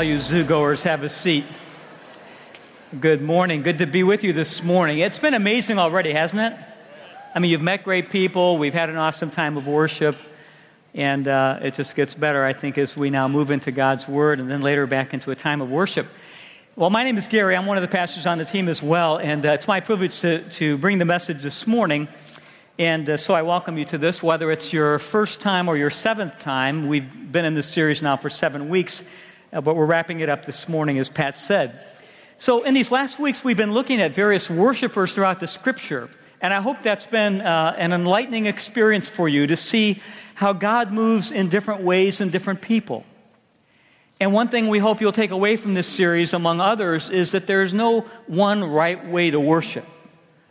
all you zoo goers have a seat. Good morning. Good to be with you this morning. It's been amazing already, hasn't it? I mean, you've met great people. We've had an awesome time of worship. And uh, it just gets better, I think, as we now move into God's Word and then later back into a time of worship. Well, my name is Gary. I'm one of the pastors on the team as well. And uh, it's my privilege to, to bring the message this morning. And uh, so I welcome you to this, whether it's your first time or your seventh time. We've been in this series now for seven weeks, uh, but we're wrapping it up this morning, as Pat said. So, in these last weeks, we've been looking at various worshipers throughout the scripture. And I hope that's been uh, an enlightening experience for you to see how God moves in different ways in different people. And one thing we hope you'll take away from this series, among others, is that there's no one right way to worship.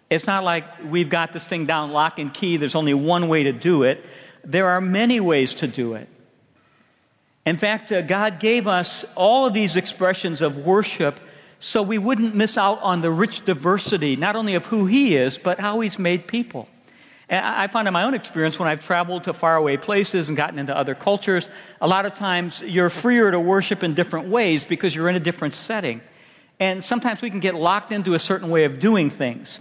It's not like we've got this thing down lock and key, there's only one way to do it. There are many ways to do it. In fact, uh, God gave us all of these expressions of worship so we wouldn't miss out on the rich diversity, not only of who He is, but how He's made people. And I found in my own experience when I've traveled to faraway places and gotten into other cultures, a lot of times you're freer to worship in different ways because you're in a different setting. And sometimes we can get locked into a certain way of doing things.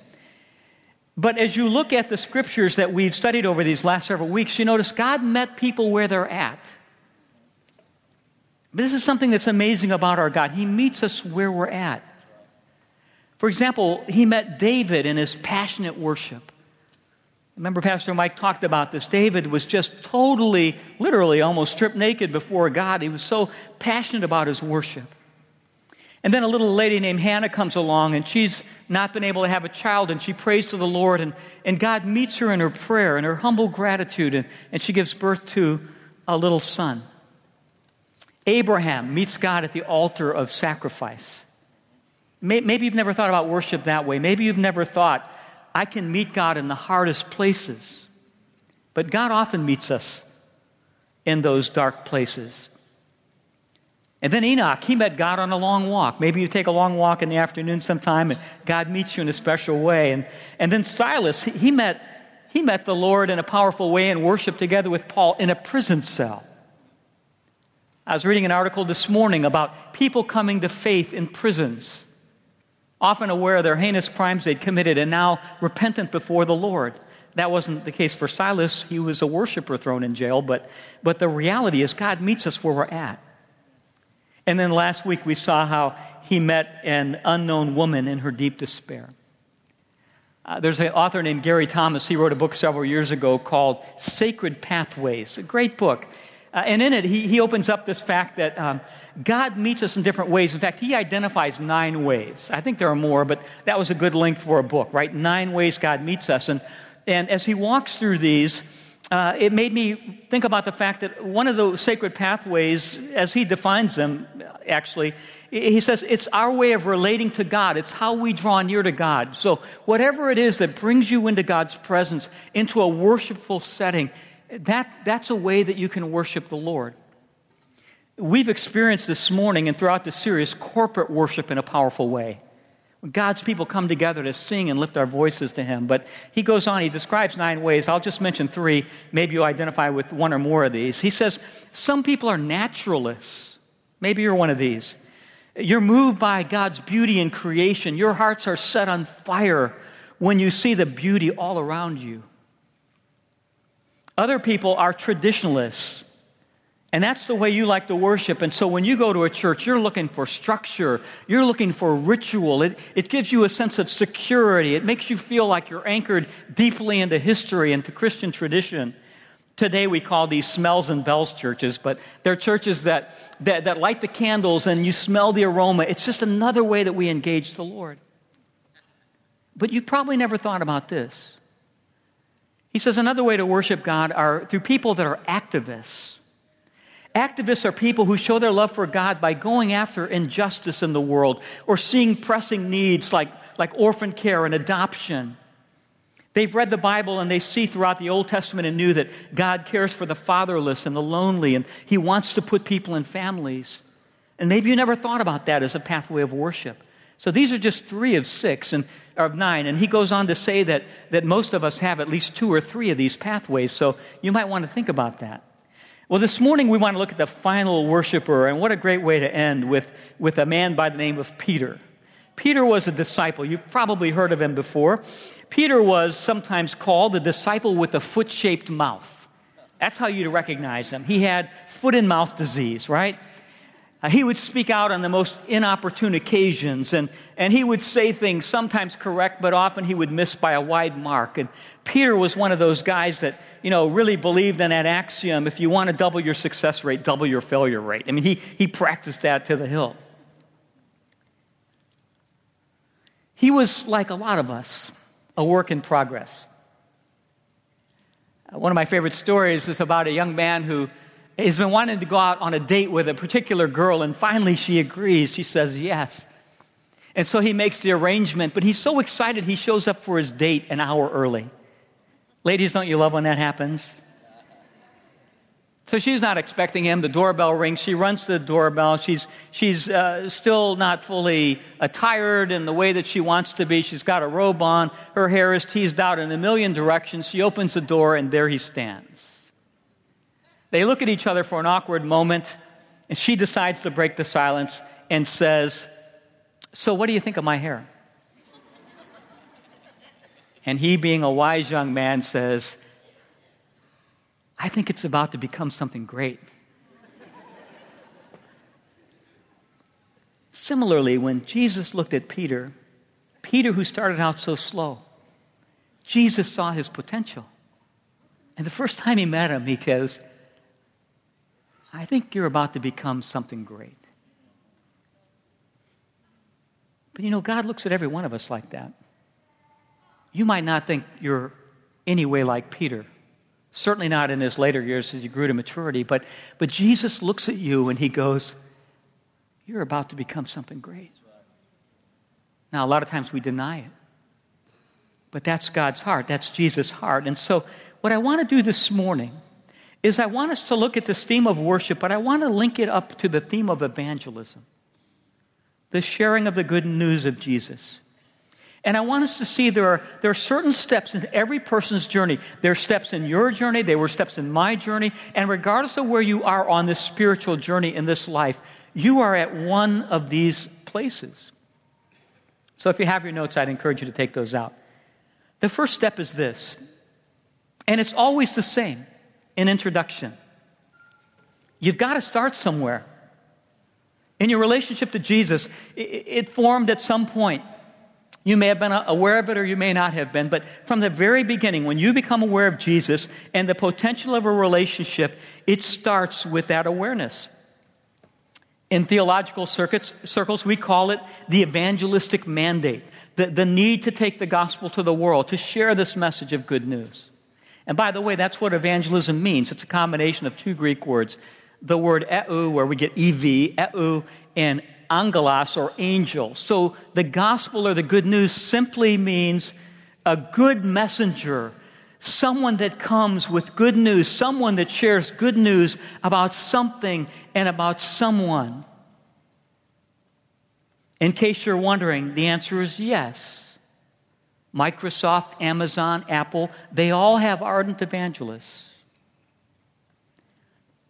But as you look at the scriptures that we've studied over these last several weeks, you notice God met people where they're at. This is something that's amazing about our God. He meets us where we're at. For example, he met David in his passionate worship. Remember, Pastor Mike talked about this. David was just totally, literally, almost stripped naked before God. He was so passionate about his worship. And then a little lady named Hannah comes along, and she's not been able to have a child, and she prays to the Lord, and, and God meets her in her prayer and her humble gratitude, and, and she gives birth to a little son. Abraham meets God at the altar of sacrifice. Maybe you've never thought about worship that way. Maybe you've never thought, I can meet God in the hardest places. But God often meets us in those dark places. And then Enoch, he met God on a long walk. Maybe you take a long walk in the afternoon sometime and God meets you in a special way. And, and then Silas, he, he met, he met the Lord in a powerful way and worshiped together with Paul in a prison cell. I was reading an article this morning about people coming to faith in prisons, often aware of their heinous crimes they'd committed and now repentant before the Lord. That wasn't the case for Silas. He was a worshiper thrown in jail, but, but the reality is God meets us where we're at. And then last week we saw how he met an unknown woman in her deep despair. Uh, there's an author named Gary Thomas. He wrote a book several years ago called Sacred Pathways, a great book. Uh, and in it, he, he opens up this fact that um, God meets us in different ways. In fact, he identifies nine ways. I think there are more, but that was a good length for a book, right? Nine ways God meets us. And, and as he walks through these, uh, it made me think about the fact that one of the sacred pathways, as he defines them, actually, he says it's our way of relating to God. It's how we draw near to God. So, whatever it is that brings you into God's presence, into a worshipful setting, that, that's a way that you can worship the Lord. We've experienced this morning and throughout the series corporate worship in a powerful way. God's people come together to sing and lift our voices to Him. But he goes on, he describes nine ways. I'll just mention three. Maybe you identify with one or more of these. He says, Some people are naturalists. Maybe you're one of these. You're moved by God's beauty in creation. Your hearts are set on fire when you see the beauty all around you. Other people are traditionalists. And that's the way you like to worship. And so when you go to a church, you're looking for structure, you're looking for ritual. It, it gives you a sense of security, it makes you feel like you're anchored deeply into history and to Christian tradition. Today we call these smells and bells churches, but they're churches that, that, that light the candles and you smell the aroma. It's just another way that we engage the Lord. But you probably never thought about this. He says another way to worship God are through people that are activists. Activists are people who show their love for God by going after injustice in the world or seeing pressing needs like, like orphan care and adoption. They've read the Bible and they see throughout the Old Testament and New that God cares for the fatherless and the lonely and He wants to put people in families. And maybe you never thought about that as a pathway of worship. So these are just three of six and of nine. And he goes on to say that, that most of us have at least two or three of these pathways. So you might want to think about that. Well, this morning we want to look at the final worshiper, and what a great way to end with, with a man by the name of Peter. Peter was a disciple. You've probably heard of him before. Peter was sometimes called the disciple with a foot shaped mouth. That's how you'd recognize him. He had foot and mouth disease, right? Uh, he would speak out on the most inopportune occasions, and, and he would say things sometimes correct, but often he would miss by a wide mark. And Peter was one of those guys that, you know, really believed in that axiom if you want to double your success rate, double your failure rate. I mean, he, he practiced that to the hill. He was like a lot of us, a work in progress. Uh, one of my favorite stories is about a young man who He's been wanting to go out on a date with a particular girl, and finally she agrees. She says yes. And so he makes the arrangement, but he's so excited he shows up for his date an hour early. Ladies, don't you love when that happens? So she's not expecting him. The doorbell rings. She runs to the doorbell. She's, she's uh, still not fully attired in the way that she wants to be. She's got a robe on. Her hair is teased out in a million directions. She opens the door, and there he stands. They look at each other for an awkward moment, and she decides to break the silence and says, So, what do you think of my hair? And he, being a wise young man, says, I think it's about to become something great. Similarly, when Jesus looked at Peter, Peter, who started out so slow, Jesus saw his potential. And the first time he met him, he goes, I think you're about to become something great. But you know, God looks at every one of us like that. You might not think you're any way like Peter, certainly not in his later years as he grew to maturity, but, but Jesus looks at you and he goes, You're about to become something great. Now, a lot of times we deny it, but that's God's heart, that's Jesus' heart. And so, what I want to do this morning is I want us to look at this theme of worship, but I want to link it up to the theme of evangelism, the sharing of the good news of Jesus. And I want us to see there are, there are certain steps in every person's journey. There are steps in your journey, there were steps in my journey, and regardless of where you are on this spiritual journey in this life, you are at one of these places. So if you have your notes, I'd encourage you to take those out. The first step is this, and it's always the same an introduction. You've got to start somewhere. In your relationship to Jesus, it, formed at some point. You may have been aware of it or you may not have been, but from the very beginning, when you become aware of Jesus and the potential of a relationship, it starts with that awareness. In theological circuits, circles, we call it the evangelistic mandate, the, the need to take the gospel to the world, to share this message of good news. And by the way, that's what evangelism means. It's a combination of two Greek words. The word eu, where we get ev, eu, and angelos, or angel. So the gospel or the good news simply means a good messenger, someone that comes with good news, someone that shares good news about something and about someone. In case you're wondering, the answer is yes. Microsoft, Amazon, Apple, they all have ardent evangelists.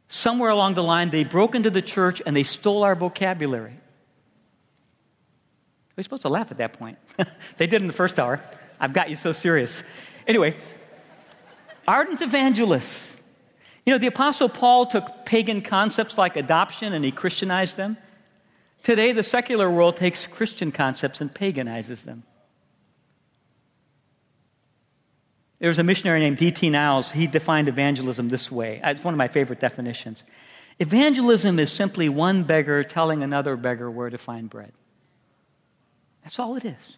Somewhere along the line, they broke into the church and they stole our vocabulary. We're supposed to laugh at that point. they did in the first hour. I've got you so serious. Anyway, ardent evangelists. You know, the Apostle Paul took pagan concepts like adoption and he Christianized them. Today, the secular world takes Christian concepts and paganizes them. There was a missionary named D.T. Niles. He defined evangelism this way. It's one of my favorite definitions. Evangelism is simply one beggar telling another beggar where to find bread. That's all it is.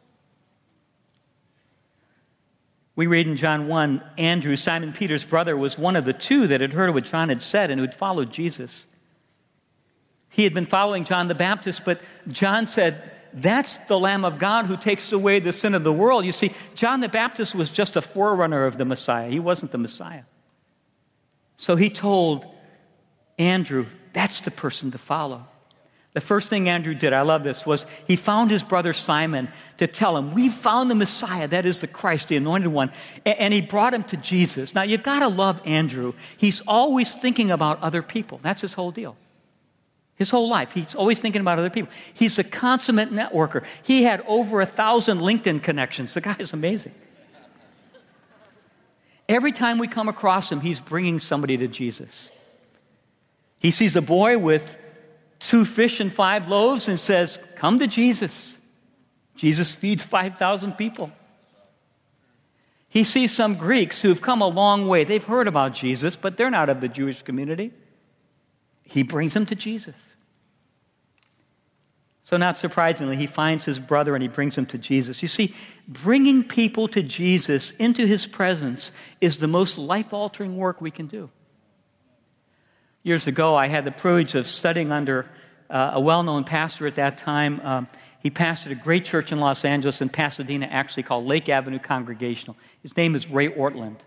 We read in John 1 Andrew, Simon Peter's brother, was one of the two that had heard what John had said and who had followed Jesus. He had been following John the Baptist, but John said, that's the Lamb of God who takes away the sin of the world. You see, John the Baptist was just a forerunner of the Messiah, he wasn't the Messiah. So he told Andrew, that's the person to follow. The first thing Andrew did, I love this, was he found his brother Simon to tell him, We found the Messiah, that is the Christ, the anointed one. And he brought him to Jesus. Now, you've got to love Andrew. He's always thinking about other people. That's his whole deal. His whole life, he's always thinking about other people. He's a consummate networker. He had over a thousand LinkedIn connections. The guy is amazing. Every time we come across him, he's bringing somebody to Jesus. He sees a boy with two fish and five loaves and says, Come to Jesus. Jesus feeds 5,000 people. He sees some Greeks who've come a long way. They've heard about Jesus, but they're not of the Jewish community. He brings them to Jesus. So, not surprisingly, he finds his brother and he brings him to Jesus. You see, bringing people to Jesus into his presence is the most life altering work we can do. Years ago, I had the privilege of studying under uh, a well known pastor at that time. Um, he pastored a great church in Los Angeles and Pasadena, actually called Lake Avenue Congregational. His name is Ray Ortlund.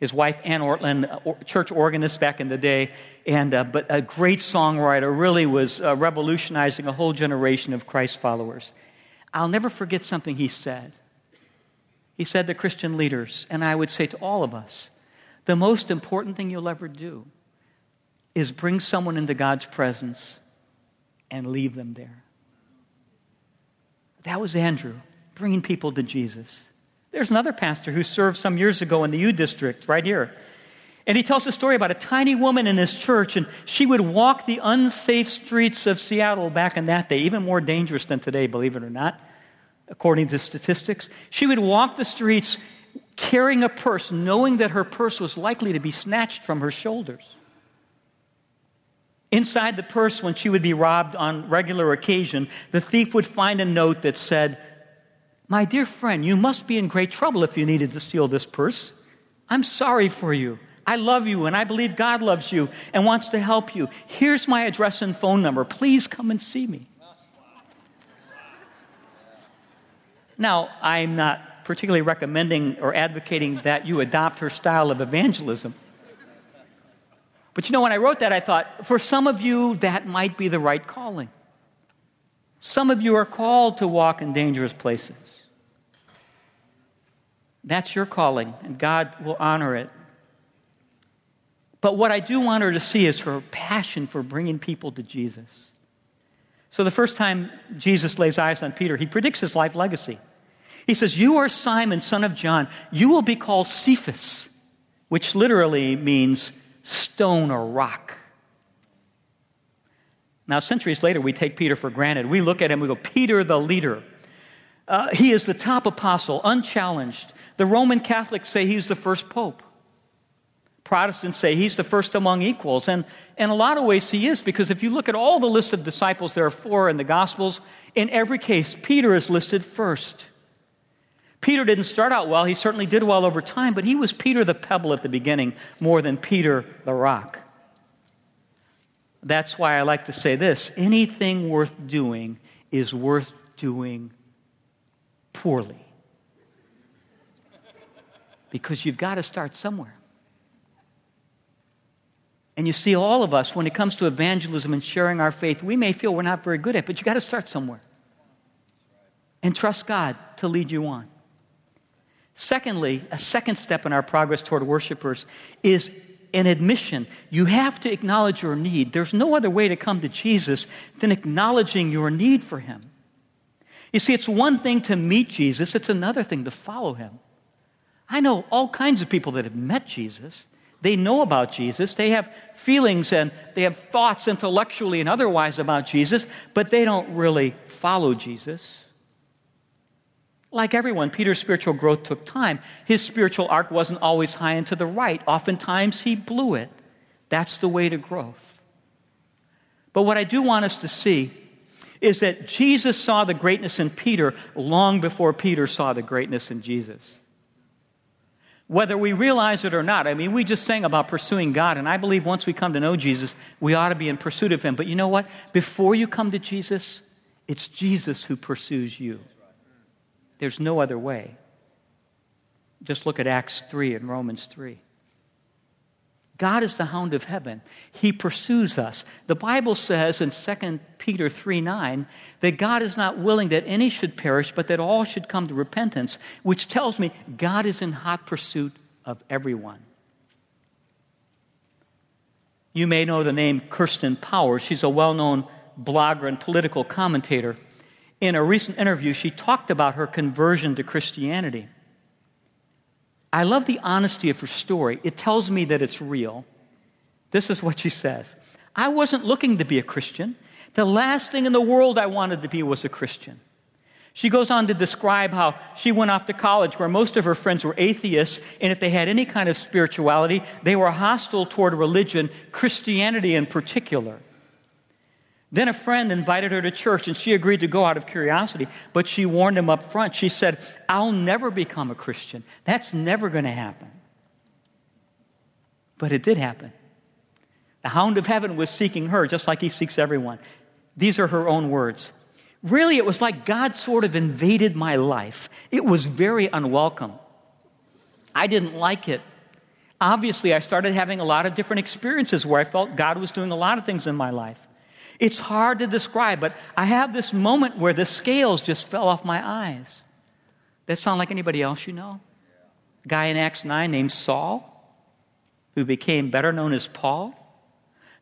His wife, Anne Ortlund, uh, church organist back in the day, and, uh, but a great songwriter, really was uh, revolutionizing a whole generation of Christ followers. I'll never forget something he said. He said to Christian leaders, and I would say to all of us, the most important thing you'll ever do is bring someone into God's presence and leave them there. That was Andrew, bringing people to Jesus. There's another pastor who served some years ago in the U District, right here. And he tells a story about a tiny woman in his church, and she would walk the unsafe streets of Seattle back in that day, even more dangerous than today, believe it or not, according to statistics. She would walk the streets carrying a purse, knowing that her purse was likely to be snatched from her shoulders. Inside the purse, when she would be robbed on regular occasion, the thief would find a note that said, My dear friend, you must be in great trouble if you needed to steal this purse. I'm sorry for you. I love you and I believe God loves you and wants to help you. Here's my address and phone number. Please come and see me. Now, I'm not particularly recommending or advocating that you adopt her style of evangelism. But you know, when I wrote that, I thought, for some of you, that might be the right calling. Some of you are called to walk in dangerous places. That's your calling, and God will honor it. But what I do want her to see is her passion for bringing people to Jesus. So the first time Jesus lays eyes on Peter, he predicts his life legacy. He says, You are Simon, son of John. You will be called Cephas, which literally means stone or rock. Now, centuries later, we take Peter for granted. We look at him, we go, Peter the leader. Uh, he is the top apostle, unchallenged. The Roman Catholics say he's the first pope. Protestants say he's the first among equals. And in a lot of ways, he is, because if you look at all the list of disciples, there are four in the Gospels. In every case, Peter is listed first. Peter didn't start out well. He certainly did well over time, but he was Peter the pebble at the beginning more than Peter the rock. That's why I like to say this anything worth doing is worth doing poorly. Because you've got to start somewhere. And you see, all of us, when it comes to evangelism and sharing our faith, we may feel we're not very good at it, but you got to start somewhere. And trust God to lead you on. Secondly, a second step in our progress toward worshipers is an admission. You have to acknowledge your need. There's no other way to come to Jesus than acknowledging your need for Him. You see, it's one thing to meet Jesus, it's another thing to follow Him. I know all kinds of people that have met Jesus. They know about Jesus. They have feelings and they have thoughts intellectually and otherwise about Jesus, but they don't really follow Jesus. Like everyone, Peter's spiritual growth took time. His spiritual arc wasn't always high and to the right. Oftentimes, he blew it. That's the way to growth. But what I do want us to see is that Jesus saw the greatness in Peter long before Peter saw the greatness in Jesus. Whether we realize it or not, I mean, we just sang about pursuing God, and I believe once we come to know Jesus, we ought to be in pursuit of Him. But you know what? Before you come to Jesus, it's Jesus who pursues you. There's no other way. Just look at Acts 3 and Romans 3. God is the hound of heaven. He pursues us. The Bible says in 2 Peter 3 9 that God is not willing that any should perish, but that all should come to repentance, which tells me God is in hot pursuit of everyone. You may know the name Kirsten Powers. She's a well known blogger and political commentator. In a recent interview, she talked about her conversion to Christianity. I love the honesty of her story. It tells me that it's real. This is what she says I wasn't looking to be a Christian. The last thing in the world I wanted to be was a Christian. She goes on to describe how she went off to college where most of her friends were atheists, and if they had any kind of spirituality, they were hostile toward religion, Christianity in particular. Then a friend invited her to church, and she agreed to go out of curiosity, but she warned him up front. She said, I'll never become a Christian. That's never going to happen. But it did happen. The hound of heaven was seeking her just like he seeks everyone. These are her own words. Really, it was like God sort of invaded my life. It was very unwelcome. I didn't like it. Obviously, I started having a lot of different experiences where I felt God was doing a lot of things in my life. It's hard to describe, but I have this moment where the scales just fell off my eyes. That sound like anybody else you know? A guy in Acts 9 named Saul, who became better known as Paul.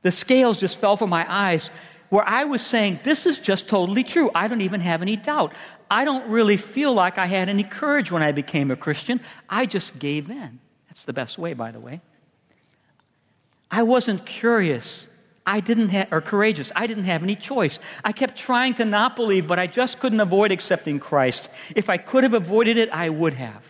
The scales just fell from my eyes where I was saying, This is just totally true. I don't even have any doubt. I don't really feel like I had any courage when I became a Christian. I just gave in. That's the best way, by the way. I wasn't curious I didn't have, or courageous. I didn't have any choice. I kept trying to not believe, but I just couldn't avoid accepting Christ. If I could have avoided it, I would have.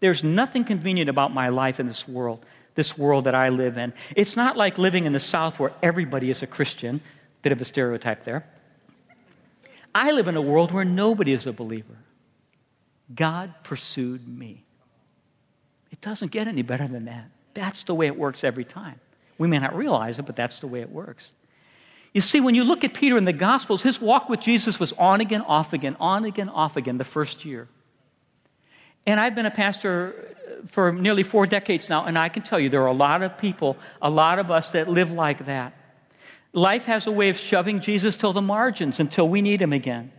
There's nothing convenient about my life in this world, this world that I live in. It's not like living in the South where everybody is a Christian. Bit of a stereotype there. I live in a world where nobody is a believer. God pursued me. It doesn't get any better than that. That's the way it works every time. We may not realize it, but that's the way it works. You see, when you look at Peter in the Gospels, his walk with Jesus was on again, off again, on again, off again the first year. And I've been a pastor uh, for nearly four decades now, and I can tell you there are a lot of people, a lot of us that live like that. Life has a way of shoving Jesus to the margins until we need him again.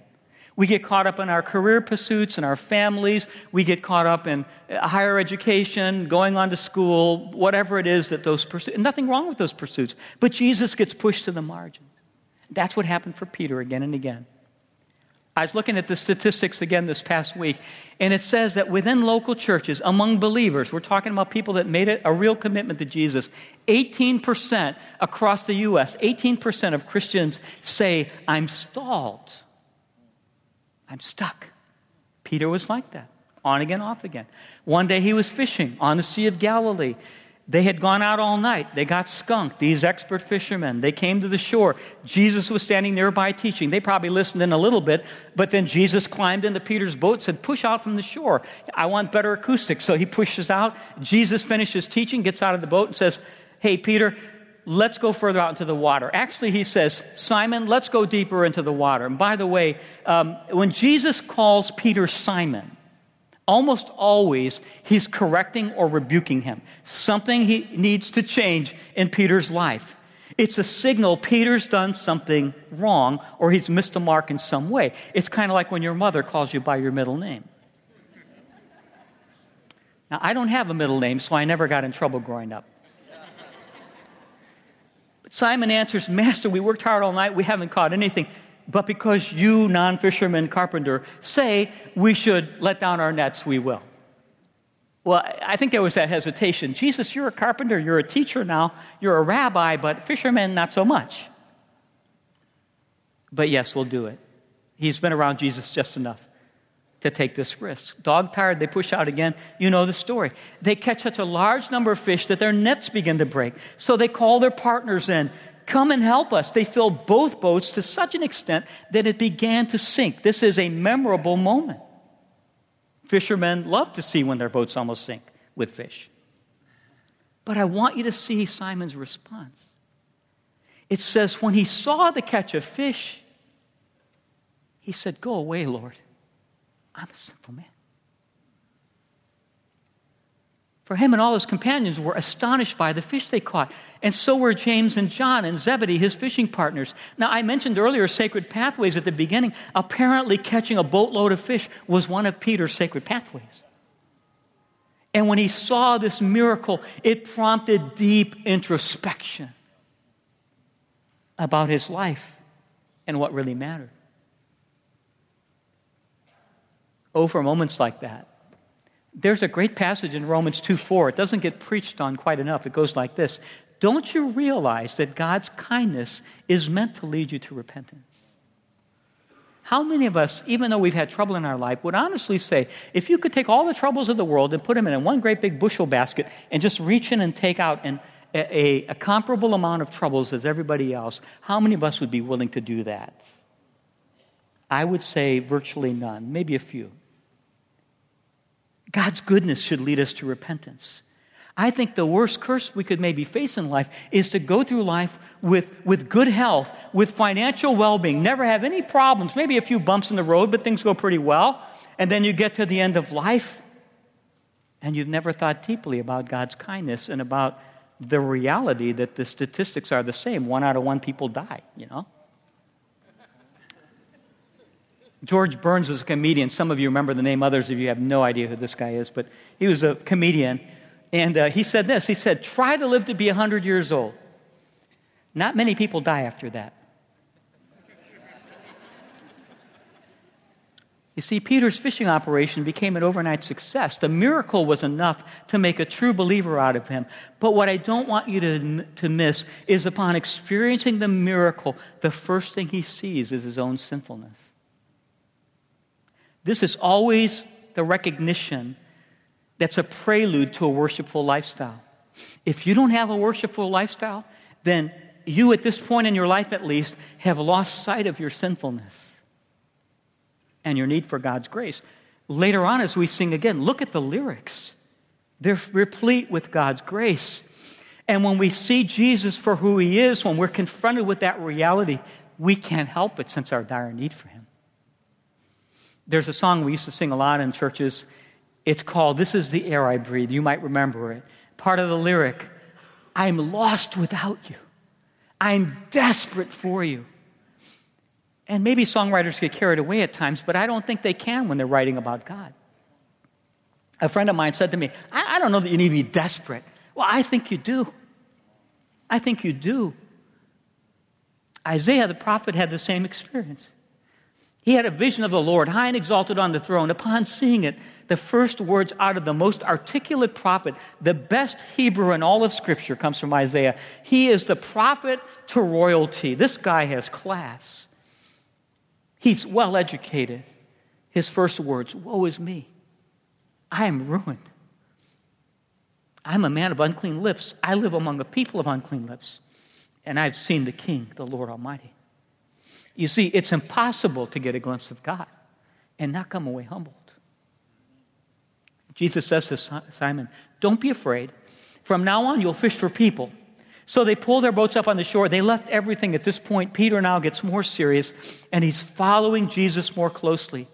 We get caught up in our career pursuits and our families. We get caught up in higher education, going on to school, whatever it is that those pursuits. Nothing wrong with those pursuits. But Jesus gets pushed to the margin. That's what happened for Peter again and again. I was looking at the statistics again this past week, and it says that within local churches, among believers, we're talking about people that made it a real commitment to Jesus, 18% across the U.S., 18% of Christians say, I'm stalled. I'm stuck. Peter was like that, on again, off again. One day he was fishing on the Sea of Galilee. They had gone out all night. They got skunked, these expert fishermen. They came to the shore. Jesus was standing nearby teaching. They probably listened in a little bit, but then Jesus climbed into Peter's boat, said, Push out from the shore. I want better acoustics. So he pushes out. Jesus finishes teaching, gets out of the boat, and says, Hey, Peter, let's go further out into the water. Actually, he says, Simon, let's go deeper into the water. And by the way, um, when Jesus calls Peter Simon, almost always he's correcting or rebuking him. Something he needs to change in Peter's life. It's a signal Peter's done something wrong or he's missed a mark in some way. It's kind of like when your mother calls you by your middle name. Now, I don't have a middle name, so I never got in trouble growing up. Simon answers, Master, we worked hard all night, we haven't caught anything. But because you, non fisherman carpenter, say we should let down our nets, we will. Well, I think there was that hesitation. Jesus, you're a carpenter, you're a teacher now, you're a rabbi, but fishermen, not so much. But yes, we'll do it. He's been around Jesus just enough to take this risk. Dog tired, they push out again. You know the story. They catch such a large number of fish that their nets begin to break. So they call their partners in. Come and help us. They fill both boats to such an extent that it began to sink. This is a memorable moment. Fishermen love to see when their boats almost sink with fish. But I want you to see Simon's response. It says, when he saw the catch of fish, he said, Go away, Lord. I'm a sinful man. For him and all his companions were astonished by the fish they caught. And so were James and John and Zebedee, his fishing partners. Now, I mentioned earlier sacred pathways at the beginning. Apparently, catching a boatload of fish was one of Peter's sacred pathways. And when he saw this miracle, it prompted deep introspection about his life and what really mattered. For moments like that. There's a great passage in Romans 2 4. It doesn't get preached on quite enough. It goes like this Don't you realize that God's kindness is meant to lead you to repentance? How many of us, even though we've had trouble in our life, would honestly say, if you could take all the troubles of the world and put them in one great big bushel basket and just reach in and take out an, a, a comparable amount of troubles as everybody else, how many of us would be willing to do that? I would say virtually none, maybe a few. God's goodness should lead us to repentance. I think the worst curse we could maybe face in life is to go through life with, with good health, with financial well being, never have any problems, maybe a few bumps in the road, but things go pretty well. And then you get to the end of life and you've never thought deeply about God's kindness and about the reality that the statistics are the same. One out of one people die, you know? George Burns was a comedian. Some of you remember the name, others of you have no idea who this guy is, but he was a comedian. And uh, he said this He said, Try to live to be 100 years old. Not many people die after that. You see, Peter's fishing operation became an overnight success. The miracle was enough to make a true believer out of him. But what I don't want you to, to miss is upon experiencing the miracle, the first thing he sees is his own sinfulness. This is always the recognition that's a prelude to a worshipful lifestyle. If you don't have a worshipful lifestyle, then you, at this point in your life at least, have lost sight of your sinfulness and your need for God's grace. Later on, as we sing again, look at the lyrics. They're replete with God's grace. And when we see Jesus for who he is, when we're confronted with that reality, we can't help but sense our dire need for him. There's a song we used to sing a lot in churches. It's called This is the Air I Breathe. You might remember it. Part of the lyric I'm lost without you, I'm desperate for you. And maybe songwriters get carried away at times, but I don't think they can when they're writing about God. A friend of mine said to me, I, I don't know that you need to be desperate. Well, I think you do. I think you do. Isaiah the prophet had the same experience. He had a vision of the Lord, high and exalted on the throne. Upon seeing it, the first words out of the most articulate prophet, the best Hebrew in all of Scripture, comes from Isaiah. He is the prophet to royalty. This guy has class. He's well educated. His first words Woe is me. I am ruined. I'm a man of unclean lips. I live among a people of unclean lips. And I've seen the King, the Lord Almighty. You see, it's impossible to get a glimpse of God and not come away humbled. Jesus says to Simon, Don't be afraid. From now on, you'll fish for people. So they pull their boats up on the shore. They left everything. At this point, Peter now gets more serious and he's following Jesus more closely.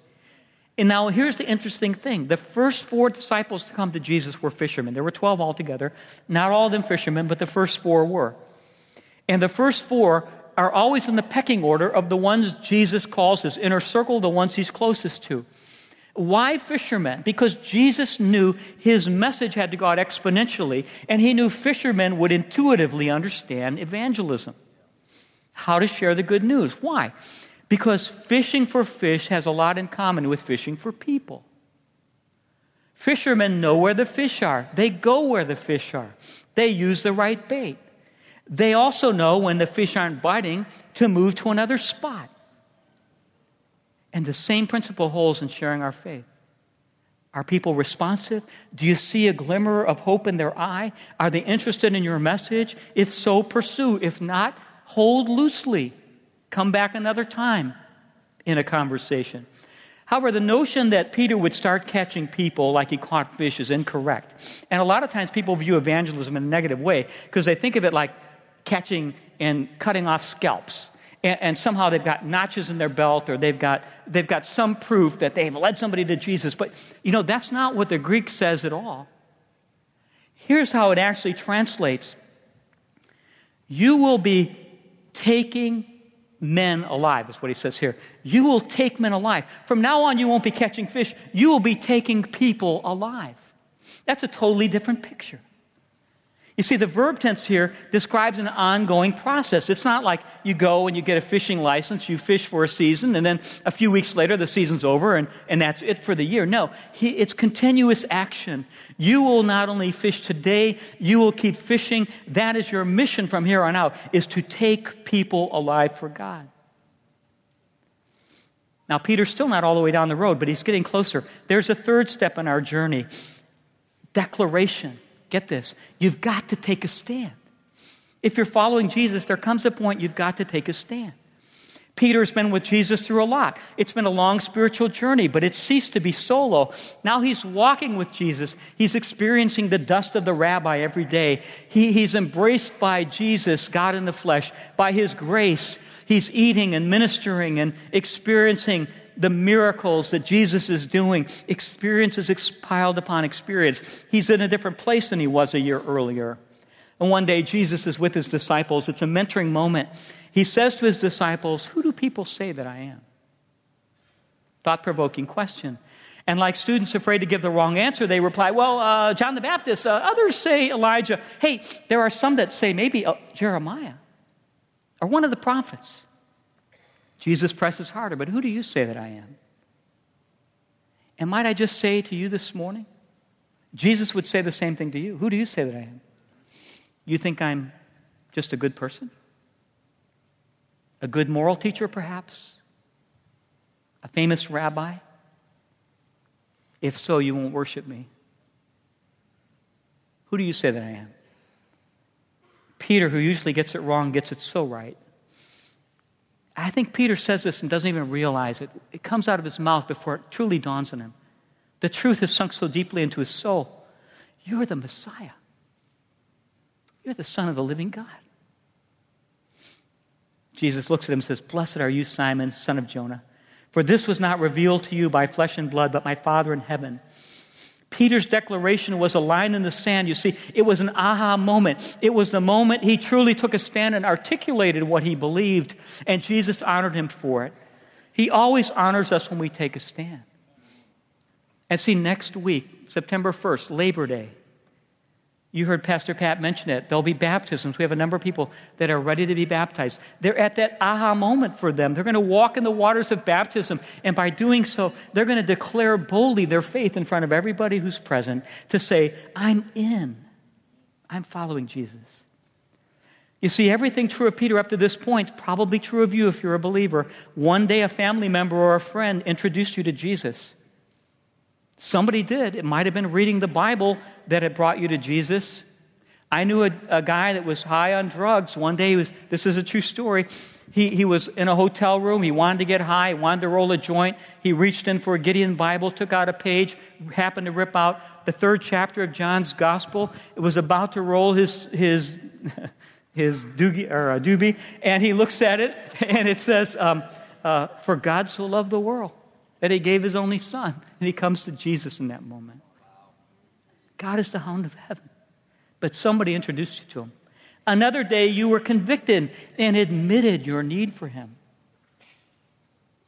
And now here's the interesting thing. The first four disciples to come to Jesus were fishermen. There were 12 altogether. Not all of them fishermen, but the first four were. And the first four are always in the pecking order of the ones Jesus calls his inner circle, the ones he's closest to. Why fishermen? Because Jesus knew his message had to go out exponentially, and he knew fishermen would intuitively understand evangelism. How to share the good news. Why? Because fishing for fish has a lot in common with fishing for people. Fishermen know where the fish are, they go where the fish are, they use the right bait. They also know when the fish aren't biting to move to another spot. And the same principle holds in sharing our faith. Are people responsive? Do you see a glimmer of hope in their eye? Are they interested in your message? If so, pursue. If not, hold loosely. Come back another time in a conversation. However, the notion that Peter would start catching people like he caught fish is incorrect. And a lot of times people view evangelism in a negative way because they think of it like catching and cutting off scalps. And, and, somehow they've got notches in their belt or they've got, they've got some proof that they've led somebody to Jesus. But, you know, that's not what the Greek says at all. Here's how it actually translates You will be taking men alive, is what he says here. You will take men alive. From now on, you won't be catching fish, you will be taking people alive. That's a totally different picture. You see, the verb tense here describes an ongoing process. It's not like you go and you get a fishing license, you fish for a season, and then a few weeks later the season's over and, and that's it for the year. No, he, it's continuous action. You will not only fish today, you will keep fishing. That is your mission from here on out, is to take people alive for God. Now, Peter's still not all the way down the road, but he's getting closer. There's a third step in our journey declaration. Get this. You've got to take a stand. If you're following Jesus, there comes a point you've got to take a stand. Peter's been with Jesus through a lot. It's been a long spiritual journey, but it's ceased to be solo. Now he's walking with Jesus. He's experiencing the dust of the rabbi every day. He, he's embraced by Jesus, God in the flesh, by his grace. He's eating and ministering and experiencing the miracles that Jesus is doing, experiences piled upon experience. He's in a different place than he was a year earlier. And one day, Jesus is with his disciples. It's a mentoring moment. He says to his disciples, Who do people say that I am? Thought provoking question. And like students afraid to give the wrong answer, they reply, Well, uh, John the Baptist, uh, others say Elijah. Hey, there are some that say maybe uh, Jeremiah or one of the prophets. Jesus presses harder, but who do you say that I am? And might I just say to you this morning, Jesus would say the same thing to you. Who do you say that I am? You think I'm just a good person? A good moral teacher, perhaps? A famous rabbi? If so, you won't worship me. Who do you say that I am? Peter, who usually gets it wrong, gets it so right. I think Peter says this and doesn't even realize it. It comes out of his mouth before it truly dawns on him. The truth has sunk so deeply into his soul. You're the Messiah. You're the Son of the living God. Jesus looks at him and says, Blessed are you, Simon, son of Jonah, for this was not revealed to you by flesh and blood, but my Father in heaven. Peter's declaration was a line in the sand. You see, it was an aha moment. It was the moment he truly took a stand and articulated what he believed, and Jesus honored him for it. He always honors us when we take a stand. And see, next week, September 1st, Labor Day, you heard Pastor Pat mention it. There'll be baptisms. We have a number of people that are ready to be baptized. They're at that aha moment for them. They're going to walk in the waters of baptism. And by doing so, they're going to declare boldly their faith in front of everybody who's present to say, I'm in. I'm following Jesus. You see, everything true of Peter up to this point, probably true of you if you're a believer. One day, a family member or a friend introduced you to Jesus. Somebody did. It might have been reading the Bible that had brought you to Jesus. I knew a, a guy that was high on drugs. One day, he was, this is a true story. He, he was in a hotel room. He wanted to get high, he wanted to roll a joint. He reached in for a Gideon Bible, took out a page, happened to rip out the third chapter of John's Gospel. It was about to roll his, his, his doogie, or a doobie, and he looks at it, and it says, um, uh, For God so loved the world that he gave his only son. And he comes to Jesus in that moment. God is the hound of heaven. But somebody introduced you to him. Another day, you were convicted and admitted your need for him.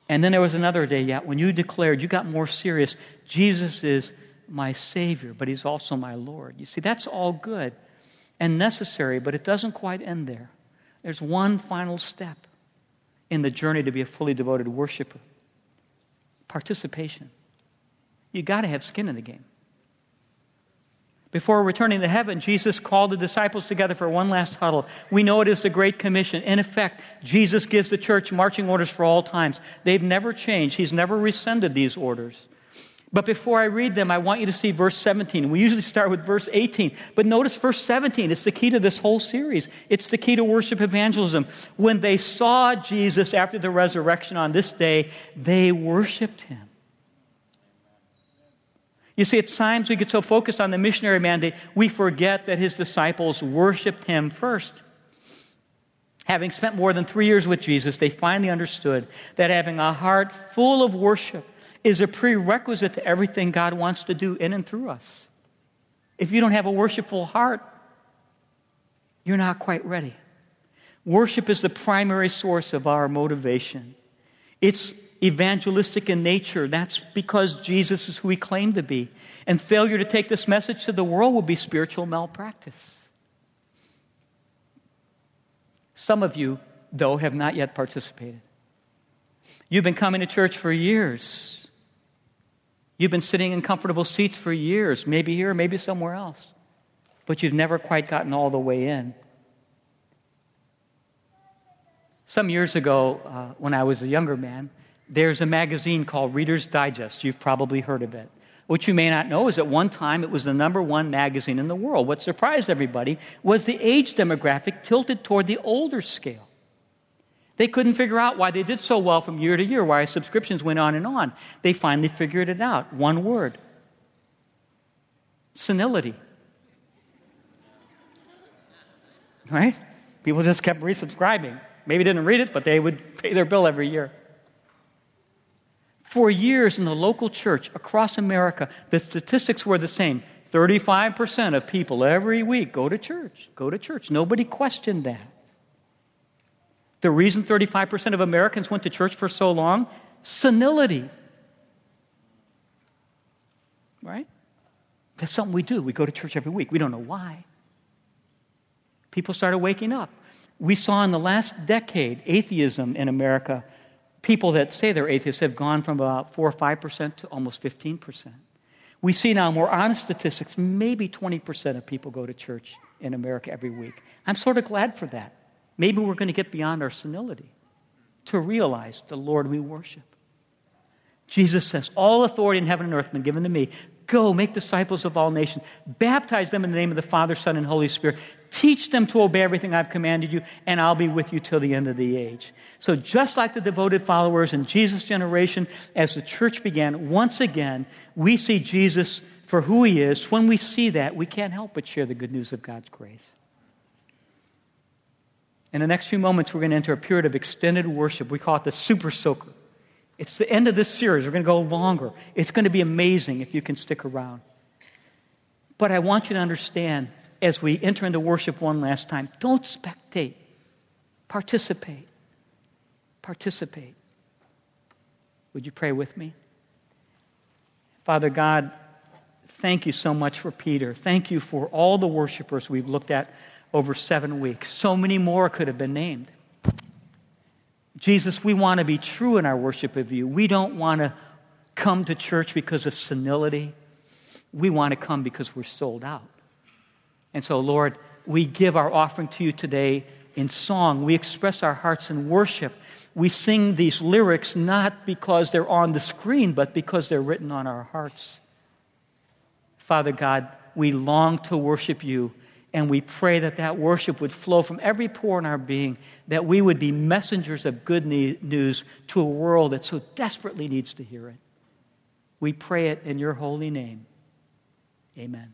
And then there was another day yet when you declared, you got more serious. Jesus is my Savior, but He's also my Lord. You see, that's all good and necessary, but it doesn't quite end there. There's one final step in the journey to be a fully devoted worshiper participation. You got to have skin in the game. Before returning to heaven, Jesus called the disciples together for one last huddle. We know it is the Great Commission. In effect, Jesus gives the church marching orders for all times. They've never changed, He's never rescinded these orders. But before I read them, I want you to see verse 17. We usually start with verse 18, but notice verse 17. It's the key to this whole series. It's the key to worship evangelism. When they saw Jesus after the resurrection on this day, they worshiped him. You see, at times we get so focused on the missionary mandate, we forget that his disciples worshiped him first. Having spent more than three years with Jesus, they finally understood that having a heart full of worship is a prerequisite to everything God wants to do in and through us. If you don't have a worshipful heart, you're not quite ready. Worship is the primary source of our motivation. It's evangelistic in nature. That's because Jesus is who he claimed to be. And failure to take this message to the world will be spiritual malpractice. Some of you, though, have not yet participated. You've been coming to church for years. You've been sitting in comfortable seats for years, maybe here, maybe somewhere else. But you've never quite gotten all the way in. Some years ago, uh, when I was a younger man, there's a magazine called Reader's Digest. You've probably heard of it. What you may not know is at one time it was the number one magazine in the world. What surprised everybody was the age demographic tilted toward the older scale. They couldn't figure out why they did so well from year to year, why subscriptions went on and on. They finally figured it out. One word senility. Right? People just kept resubscribing. Maybe didn't read it, but they would pay their bill every year. For years in the local church across America, the statistics were the same 35% of people every week go to church, go to church. Nobody questioned that. The reason 35% of Americans went to church for so long? Senility. Right? That's something we do. We go to church every week. We don't know why. People started waking up. We saw in the last decade atheism in America people that say they're atheists have gone from about 4 or 5% to almost 15%. We see now more honest statistics, maybe 20% of people go to church in America every week. I'm sort of glad for that. Maybe we're going to get beyond our senility to realize the Lord we worship. Jesus says, All authority in heaven and earth has been given to me. Go, make disciples of all nations. Baptize them in the name of the Father, Son, and Holy Spirit. Teach them to obey everything I've commanded you, and I'll be with you till the end of the age. So, just like the devoted followers in Jesus' generation, as the church began, once again, we see Jesus for who he is. When we see that, we can't help but share the good news of God's grace. In the next few moments, we're going to enter a period of extended worship. We call it the Super Soaker. It's the end of this series. We're going to go longer. It's going to be amazing if you can stick around. But I want you to understand as we enter into worship one last time don't spectate, participate. Participate. Would you pray with me? Father God, thank you so much for Peter. Thank you for all the worshipers we've looked at over seven weeks. So many more could have been named. Jesus, we want to be true in our worship of you. We don't want to come to church because of senility. We want to come because we're sold out. And so, Lord, we give our offering to you today in song. We express our hearts in worship. We sing these lyrics not because they're on the screen, but because they're written on our hearts. Father God, we long to worship you and we pray that that worship would flow from every pore in our being, that we would be messengers of good news to a world that so desperately needs to hear it. We pray it in your holy name. Amen.